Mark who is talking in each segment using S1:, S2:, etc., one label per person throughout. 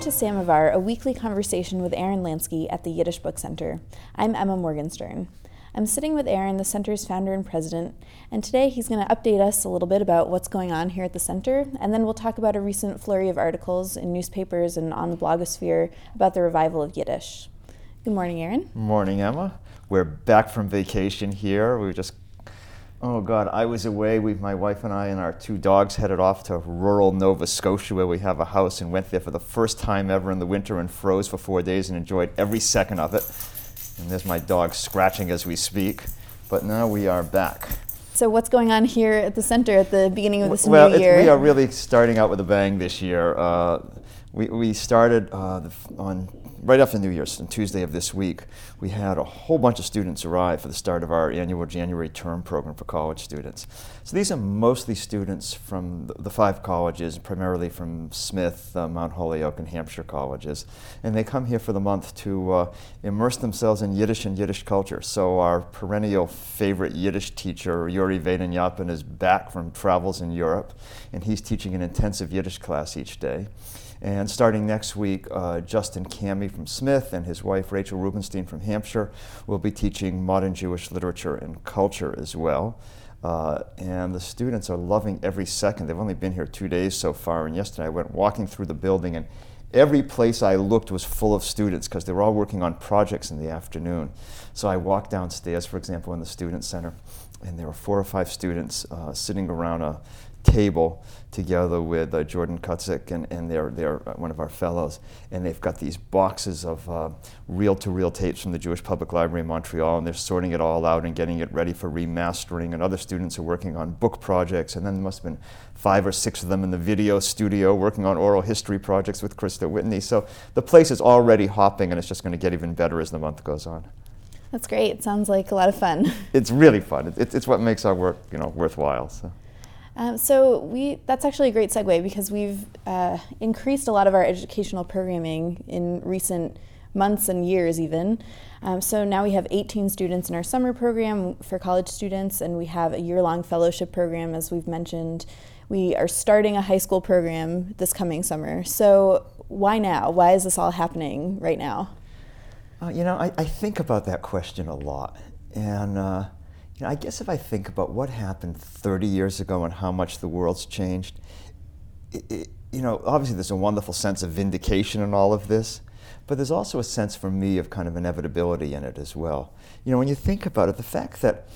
S1: To Samovar, a weekly conversation with Aaron Lansky at the Yiddish Book Center. I'm Emma Morgenstern. I'm sitting with Aaron, the center's founder and president, and today he's going to update us a little bit about what's going on here at the center, and then we'll talk about a recent flurry of articles in newspapers and on the blogosphere about the revival of Yiddish. Good morning, Aaron.
S2: Morning, Emma. We're back from vacation here. We just Oh God, I was away. We, my wife and I and our two dogs headed off to rural Nova Scotia, where we have a house, and went there for the first time ever in the winter and froze for four days and enjoyed every second of it. And there's my dog scratching as we speak. But now we are back.
S1: So, what's going on here at the center at the beginning of this
S2: well,
S1: new year?
S2: Well, we are really starting out with a bang this year. Uh, we, we started uh, on right after New Year's, on Tuesday of this week, we had a whole bunch of students arrive for the start of our annual January term program for college students. So these are mostly students from the, five colleges, primarily from Smith, uh, Mount Holyoke, and Hampshire colleges. And they come here for the month to uh, immerse themselves in Yiddish and Yiddish culture. So our perennial favorite Yiddish teacher, Yuri Vedenyapin, is back from travels in Europe, and he's teaching an intensive Yiddish class each day. And starting next week, uh, Justin Cammy from Smith and his wife Rachel Rubinstein from Hampshire will be teaching modern Jewish literature and culture as well. Uh, and the students are loving every second. They've only been here two days so far, and yesterday I went walking through the building, and every place I looked was full of students because they were all working on projects in the afternoon. So I walked downstairs, for example, in the Student Center, and there were four or five students uh, sitting around a table together with uh, Jordan Kutzik and, and they're, they're uh, one of our fellows. And they've got these boxes of reel to reel tapes from the Jewish Public Library in Montreal, and they're sorting it all out and getting it ready for remastering. And other students are working on book projects, and then there must have been five or six of them in the video studio working on oral history projects with Christa Whitney. So the place is already hopping, and it's just going to get even better as the month goes on.
S1: That's great. It sounds like a lot of fun.
S2: It's really fun. It's, it's what makes our work, you know, worthwhile. So.
S1: Um, so we that's actually a great segue because we've uh, increased a lot of our educational programming in recent months and years even. Um, so now we have 18 students in our summer program for college students, and we have a year-long fellowship program, as we've mentioned. We are starting a high school program this coming summer. So why now? Why is this all happening right now?
S2: Uh, you know, I, I, think about that question a lot, and. Uh, you know, I guess if I think about what happened 30 years ago and how much the world's changed, it, it, you know, obviously there's a wonderful sense of vindication in all of this, but there's also a sense for me of kind of inevitability in it as well. You know, when you think about it, the fact that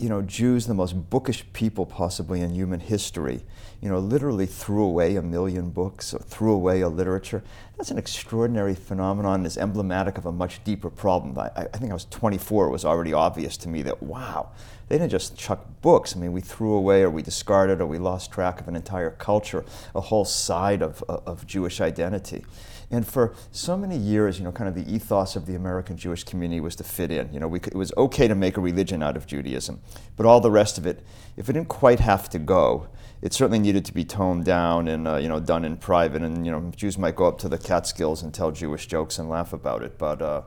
S2: you know, Jews, the most bookish people possibly in human history, you know, literally threw away a million books or threw away a literature. That's an extraordinary phenomenon. It's emblematic of a much deeper problem. I, I think I was 24. It was already obvious to me that, wow, they didn't just chuck books. I mean, we threw away or we discarded or we lost track of an entire culture, a whole side of, of Jewish identity. And for so many years, you know, kind of the ethos of the American Jewish community was to fit in. You know, could, it was okay to make a religion out of Judaism, but all the rest of it, if it didn't quite have to go, it certainly needed to be toned down and uh, you know done in private. And you know, Jews might go up to the Catskills and tell Jewish jokes and laugh about it, but uh,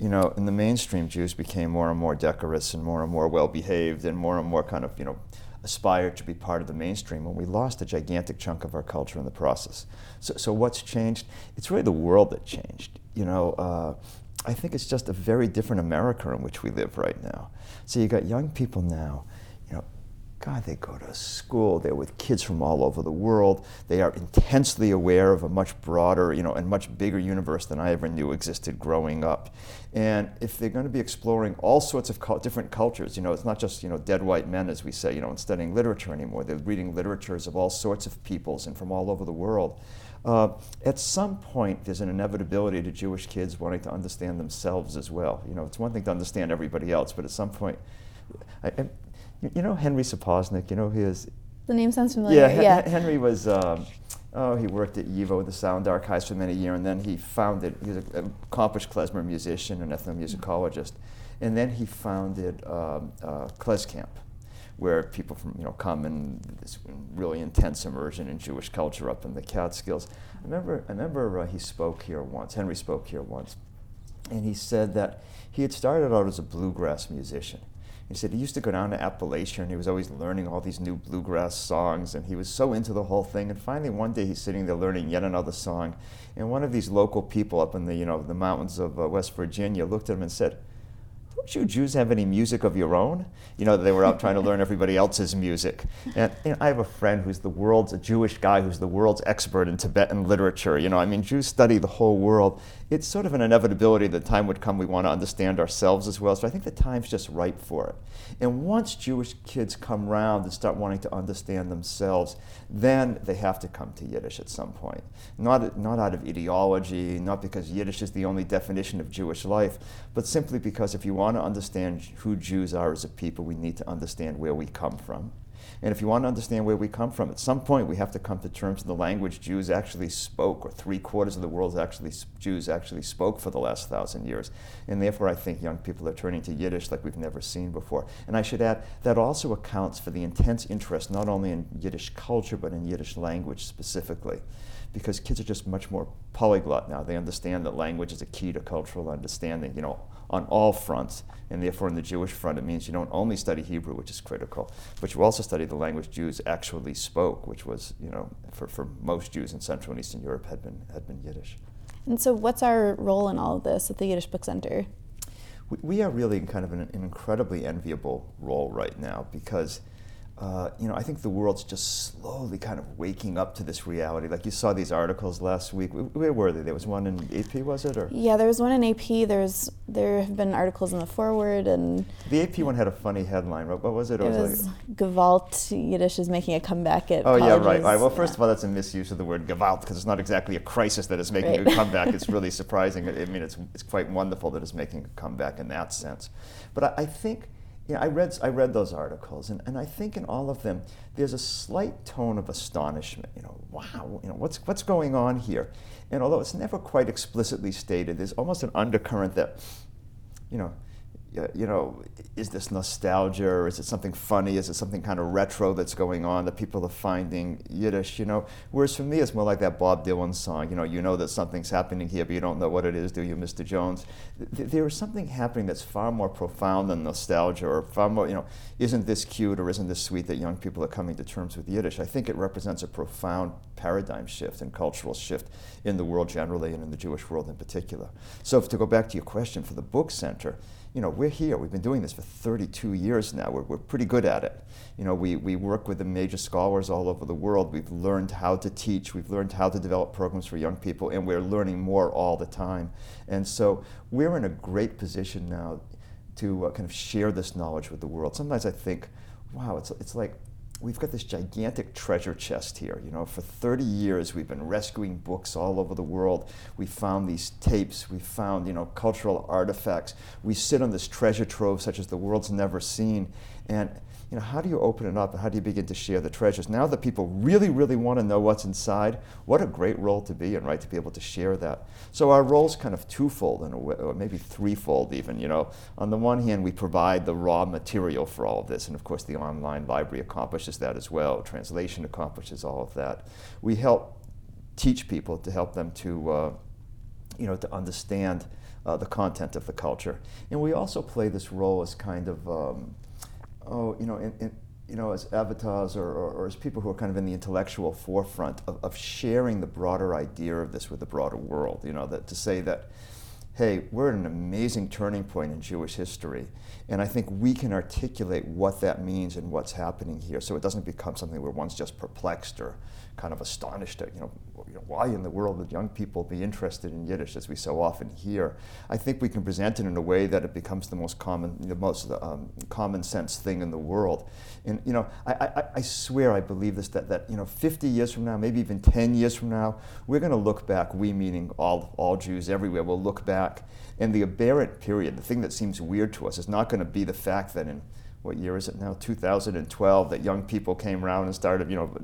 S2: you know, in the mainstream, Jews became more and more decorous and more and more well behaved and more and more kind of you know aspired to be part of the mainstream when we lost a gigantic chunk of our culture in the process. So, so what's changed? It's really the world that changed. You know, uh, I think it's just a very different America in which we live right now. So you got young people now you know, God, they go to school. They're with kids from all over the world. They are intensely aware of a much broader, you know, and much bigger universe than I ever knew existed growing up. And if they're going to be exploring all sorts of cu- different cultures, you know, it's not just you know dead white men, as we say, you know, and studying literature anymore. They're reading literatures of all sorts of peoples and from all over the world. Uh, at some point, there's an inevitability to Jewish kids wanting to understand themselves as well. You know, it's one thing to understand everybody else, but at some point, I, you know Henry Sapoznik, you know his.
S1: The name sounds familiar.
S2: Yeah, yeah. Henry was, um, oh, he worked at YIVO, the Sound Archives, for many years, and then he founded, he was an accomplished klezmer musician and ethnomusicologist, and then he founded um, uh, KlezKamp, where people from, you know, come and this really intense immersion in Jewish culture up in the Catskills. I remember, I remember uh, he spoke here once, Henry spoke here once, and he said that he had started out as a bluegrass musician He said he used to go down to Appalachia and he was always learning all these new bluegrass songs and he was so into the whole thing. And finally, one day he's sitting there learning yet another song, and one of these local people up in the you know the mountains of uh, West Virginia looked at him and said, you Jews have any music of your own? You know, they were out trying to learn everybody else's music. And you know, I have a friend who's the world's, a Jewish guy who's the world's expert in Tibetan literature. You know, I mean, Jews study the whole world. It's sort of an inevitability that time would come we want to understand ourselves as well. So I think the time's just ripe for it. And once Jewish kids come around and start wanting to understand themselves, then they have to come to Yiddish at some point. Not, not out of ideology, not because Yiddish is the only definition of Jewish life, but simply because if you want to understand who Jews are as a people, we need to understand where we come from. And if you want to understand where we come from, at some point we have to come to terms with the language Jews actually spoke, or three quarters of the world's actually Jews actually spoke for the last thousand years. And therefore, I think young people are turning to Yiddish like we've never seen before. And I should add that also accounts for the intense interest not only in Yiddish culture but in Yiddish language specifically because kids are just much more polyglot now. They understand that language is a key to cultural understanding, you know, on all fronts. And therefore, in the Jewish front, it means you don't only study Hebrew, which is critical, but you also study the language Jews actually spoke, which was, you know, for, for most Jews in Central and Eastern Europe had been, had been Yiddish.
S1: And so, what's our role in all of this at the Yiddish Book Center?
S2: We, we are really in kind of in an incredibly enviable role right now because uh, you know, I think the world's just slowly kind of waking up to this reality. Like you saw these articles last week. Where were they? There was one in AP, was it? Or
S1: yeah, there was one in AP. There's there have been articles in the forward and
S2: the AP one had a funny headline. What was it?
S1: It, it was, like, Gewalt Yiddish is making a comeback at.
S2: Oh yeah, right. right. Well, first yeah. of all, that's a misuse of the word Gewalt because it's not exactly a crisis that is making right. a comeback. it's really surprising. I mean, it's it's quite wonderful that it's making a comeback in that sense. But I, I think yeah, I read, I read those articles, and, and I think in all of them, there's a slight tone of astonishment. You know, wow, you know, what's, what's going on here? And although it's never quite explicitly stated, there's almost an undercurrent that, you know, you know, is this nostalgia or is it something funny? Is it something kind of retro that's going on that people are finding Yiddish, you know? Whereas for me, it's more like that Bob Dylan song, you know, you know that something's happening here, but you don't know what it is, do you, Mr. Jones? There is something happening that's far more profound than nostalgia or far more, you know, isn't this cute or isn't this sweet that young people are coming to terms with Yiddish? I think it represents a profound paradigm shift and cultural shift in the world generally and in the Jewish world in particular. So to go back to your question for the book center, you know, we're here. We've been doing this for 32 years now. We're, we're pretty good at it. You know, we, we work with the major scholars all over the world. We've learned how to teach. We've learned how to develop programs for young people, and we're learning more all the time. And so we're in a great position now to uh, kind of share this knowledge with the world. Sometimes I think, wow, it's, it's like we've got this gigantic treasure chest here. You know, for 30 years we've been rescuing books all over the world. We found these tapes. We found, you know, cultural artifacts. We sit on this treasure trove such as the world's never seen. And you know, how do you open it up and how do you begin to share the treasures? Now that people really, really want to know what's inside, what a great role to be in, right? To be able to share that. So our role's kind of twofold in a way, or maybe threefold even, you know. On the one hand, we provide the raw material for all of this, and of course the online library accomplishes that as well. Translation accomplishes all of that. We help teach people to help them to, uh, you know, to understand uh, the content of the culture. And we also play this role as kind of um, oh, you know, in, in, you know, as avatars or, or, or, as people who are kind of in the intellectual forefront of, of sharing the broader idea of this with the broader world. You know, that to say that, hey, we're at an amazing turning point in Jewish history, and I think we can articulate what that means and what's happening here, so it doesn't become something where one's just perplexed or kind of astonished at, you know, why in the world would young people be interested in Yiddish, as we so often hear. I think we can present it in a way that it becomes the most common, the most um, common sense thing in the world. And you know, I, I, I swear I believe this that, that you know, 50 years from now, maybe even 10 years from now, we're going to look back. We meaning all all Jews everywhere will look back, and the aberrant period, the thing that seems weird to us, is not going to be the fact that in what year is it now 2012 that young people came around and started you know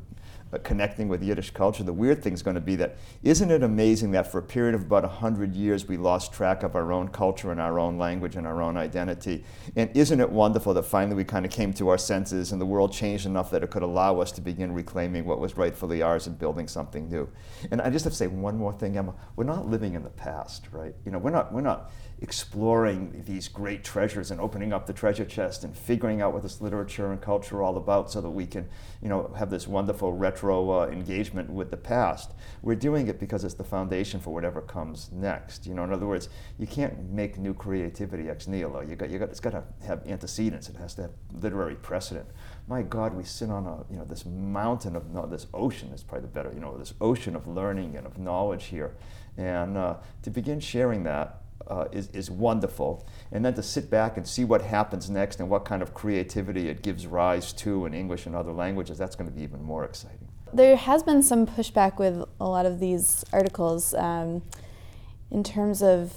S2: connecting with Yiddish culture. The weird thing is going to be that isn't it amazing that for a period of about 100 years we lost track of our own culture and our own language and our own identity? And isn't it wonderful that finally we kind of came to our senses and the world changed enough that it could allow us to begin reclaiming what was rightfully ours and building something new? And I just have to say one more thing, Emma. We're not living in the past, right? You know, we're not, we're not exploring these great treasures and opening up the treasure chest and figuring out what this literature and culture are all about so that we can you know have this wonderful retro uh, engagement with the past. We're doing it because it's the foundation for whatever comes next you know? In other words you can't make new creativity ex nihilo. You got you got it's got to have antecedents. It has to have literary precedent. My god we sit on a you know this mountain of no, this ocean is probably the better you know this ocean of learning and of knowledge here. And uh, to begin sharing that uh, is, is wonderful. And then to sit back and see what happens next and what kind of creativity it gives rise to in English and other languages, that's going to be even more exciting.
S1: There has been some pushback with a lot of these articles um, in terms of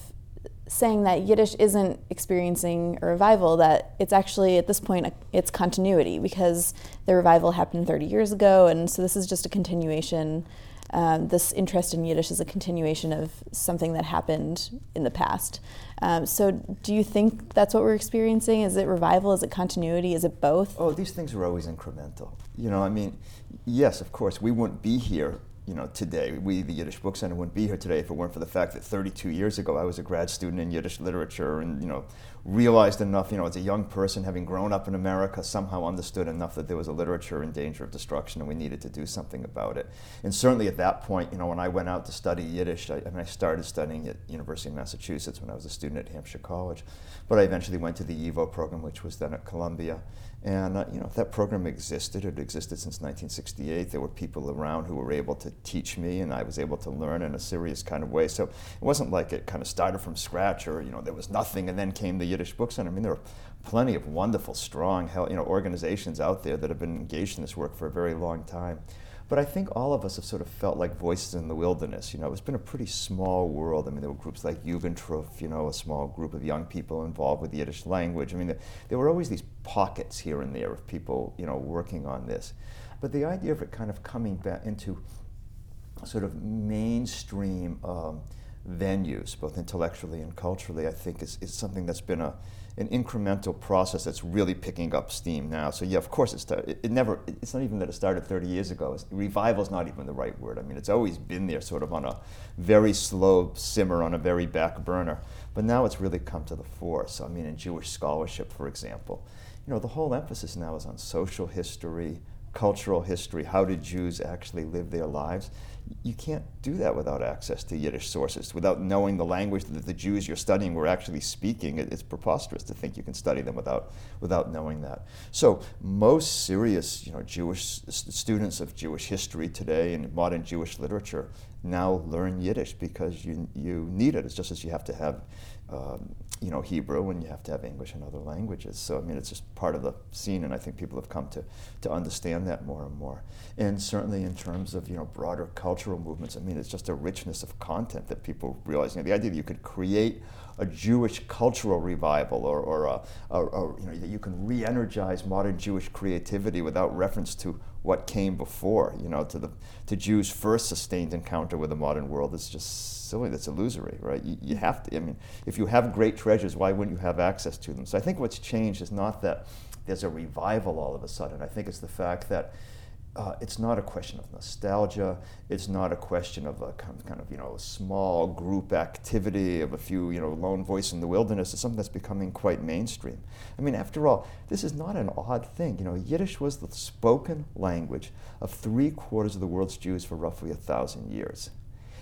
S1: saying that Yiddish isn't experiencing a revival, that it's actually at this point it's continuity because the revival happened 30 years ago, and so this is just a continuation um, this interest in Yiddish is a continuation of something that happened in the past. Um, so, do you think that's what we're experiencing? Is it revival? Is it continuity? Is it both?
S2: Oh, these things are always incremental. You know, I mean, yes, of course, we wouldn't be here you know, today. We, the Yiddish Book Center, wouldn't be here today if it weren't for the fact that 32 years ago I was a grad student in Yiddish literature and, you know, realized enough, you know, as a young person, having grown up in America, somehow understood enough that there was a literature in danger of destruction and we needed to do something about it. And certainly at that point, you know, when I went out to study Yiddish, I, I mean, I started studying at University of Massachusetts when I was a student at Hampshire College, but I eventually went to the YIVO program, which was then at Columbia. And uh, you know, that program existed. It existed since 1968. There were people around who were able to teach me, and I was able to learn in a serious kind of way. So it wasn't like it kind of started from scratch, or you know, there was nothing, and then came the Yiddish Book Center. I mean, there are plenty of wonderful, strong, you know, organizations out there that have been engaged in this work for a very long time. But I think all of us have sort of felt like voices in the wilderness. You know, it's been a pretty small world. I mean, there were groups like Yugntruf, you know, a small group of young people involved with the Yiddish language. I mean, there, there were always these pockets here and there of people, you know, working on this. But the idea of it kind of coming back into sort of mainstream um, venues, both intellectually and culturally, I think is, is something that's been a, an incremental process that's really picking up steam now. So yeah, of course it. It, it never. It's not even that it started 30 years ago. Revival is not even the right word. I mean, it's always been there, sort of on a very slow simmer on a very back burner. But now it's really come to the fore. So I mean, in Jewish scholarship, for example, you know, the whole emphasis now is on social history, cultural history. How did Jews actually live their lives? you can't do that without access to Yiddish sources, without knowing the language that the Jews you're studying were actually speaking. It's preposterous to think you can study them without, without knowing that. So most serious you know, Jewish students of Jewish history today and modern Jewish literature now learn Yiddish because you, you need it. It's just as you have to have um, you know, Hebrew and you have to have English and other languages. So, I mean, it's just part of the scene, and I think people have come to, to understand that more and more. And certainly in terms of, you know, broader cultural movements, I mean, it's just a richness of content that people realize. You know, the idea that you could create a Jewish cultural revival or, or, a, or, or you know, that you can re-energize modern Jewish creativity without reference to what came before, you know, to the to Jews' first sustained encounter with the modern world is just silly. That's illusory, right? You, you have to. I mean, if you have great treasures, why wouldn't you have access to them? So I think what's changed is not that there's a revival all of a sudden. I think it's the fact that uh, it's not a question of nostalgia. It's not a question of a kind of, kind of, you know small group activity of a few you know lone voice in the wilderness. It's something that's becoming quite mainstream. I mean, after all, this is not an odd thing. You know, Yiddish was the spoken language of three quarters of the world's Jews for roughly a thousand years.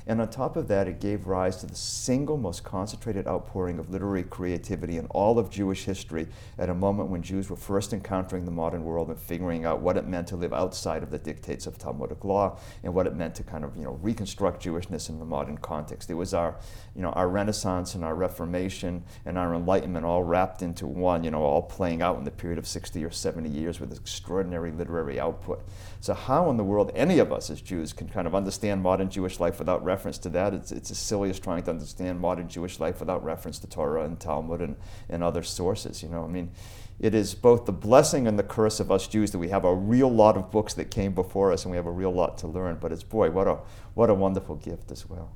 S2: And on top of that, it gave rise to the single most concentrated outpouring of literary creativity in all of Jewish history at a moment when Jews were first encountering the modern world and figuring out what it meant to live outside of the dictates of Talmudic law and what it meant to kind of you know reconstruct Jewishness in the modern context. It was our you know our Renaissance and our Reformation and our Enlightenment all wrapped into one, you know, all playing out in the period of 60 or 70 years with extraordinary literary output. So how in the world any of us as Jews can kind of understand modern Jewish life without reference reference to that. It's, it's as silly as trying to understand modern Jewish life without reference to Torah and Talmud and, and other sources. You know, I mean, it is both the blessing and the curse of us Jews that we have a real lot of books that came before us and we have a real lot to learn. But it's, boy, what a, what a wonderful gift as well.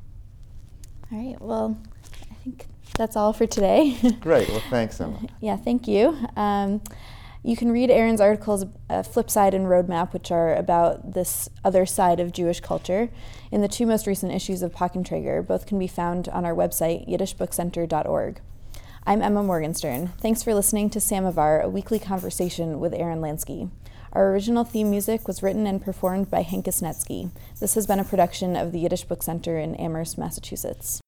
S1: All right. Well, I think that's all for today.
S2: Great. Well, thanks, Emma.
S1: yeah, thank you. Um, you can read Aaron's articles, uh, Flipside and Roadmap, which are about this other side of Jewish culture, in the two most recent issues of Pakn Treger. Both can be found on our website, yiddishbookcenter.org. I'm Emma Morgenstern. Thanks for listening to Samovar, a weekly conversation with Aaron Lansky. Our original theme music was written and performed by Hankus Netsky. This has been a production of the Yiddish Book Center in Amherst, Massachusetts.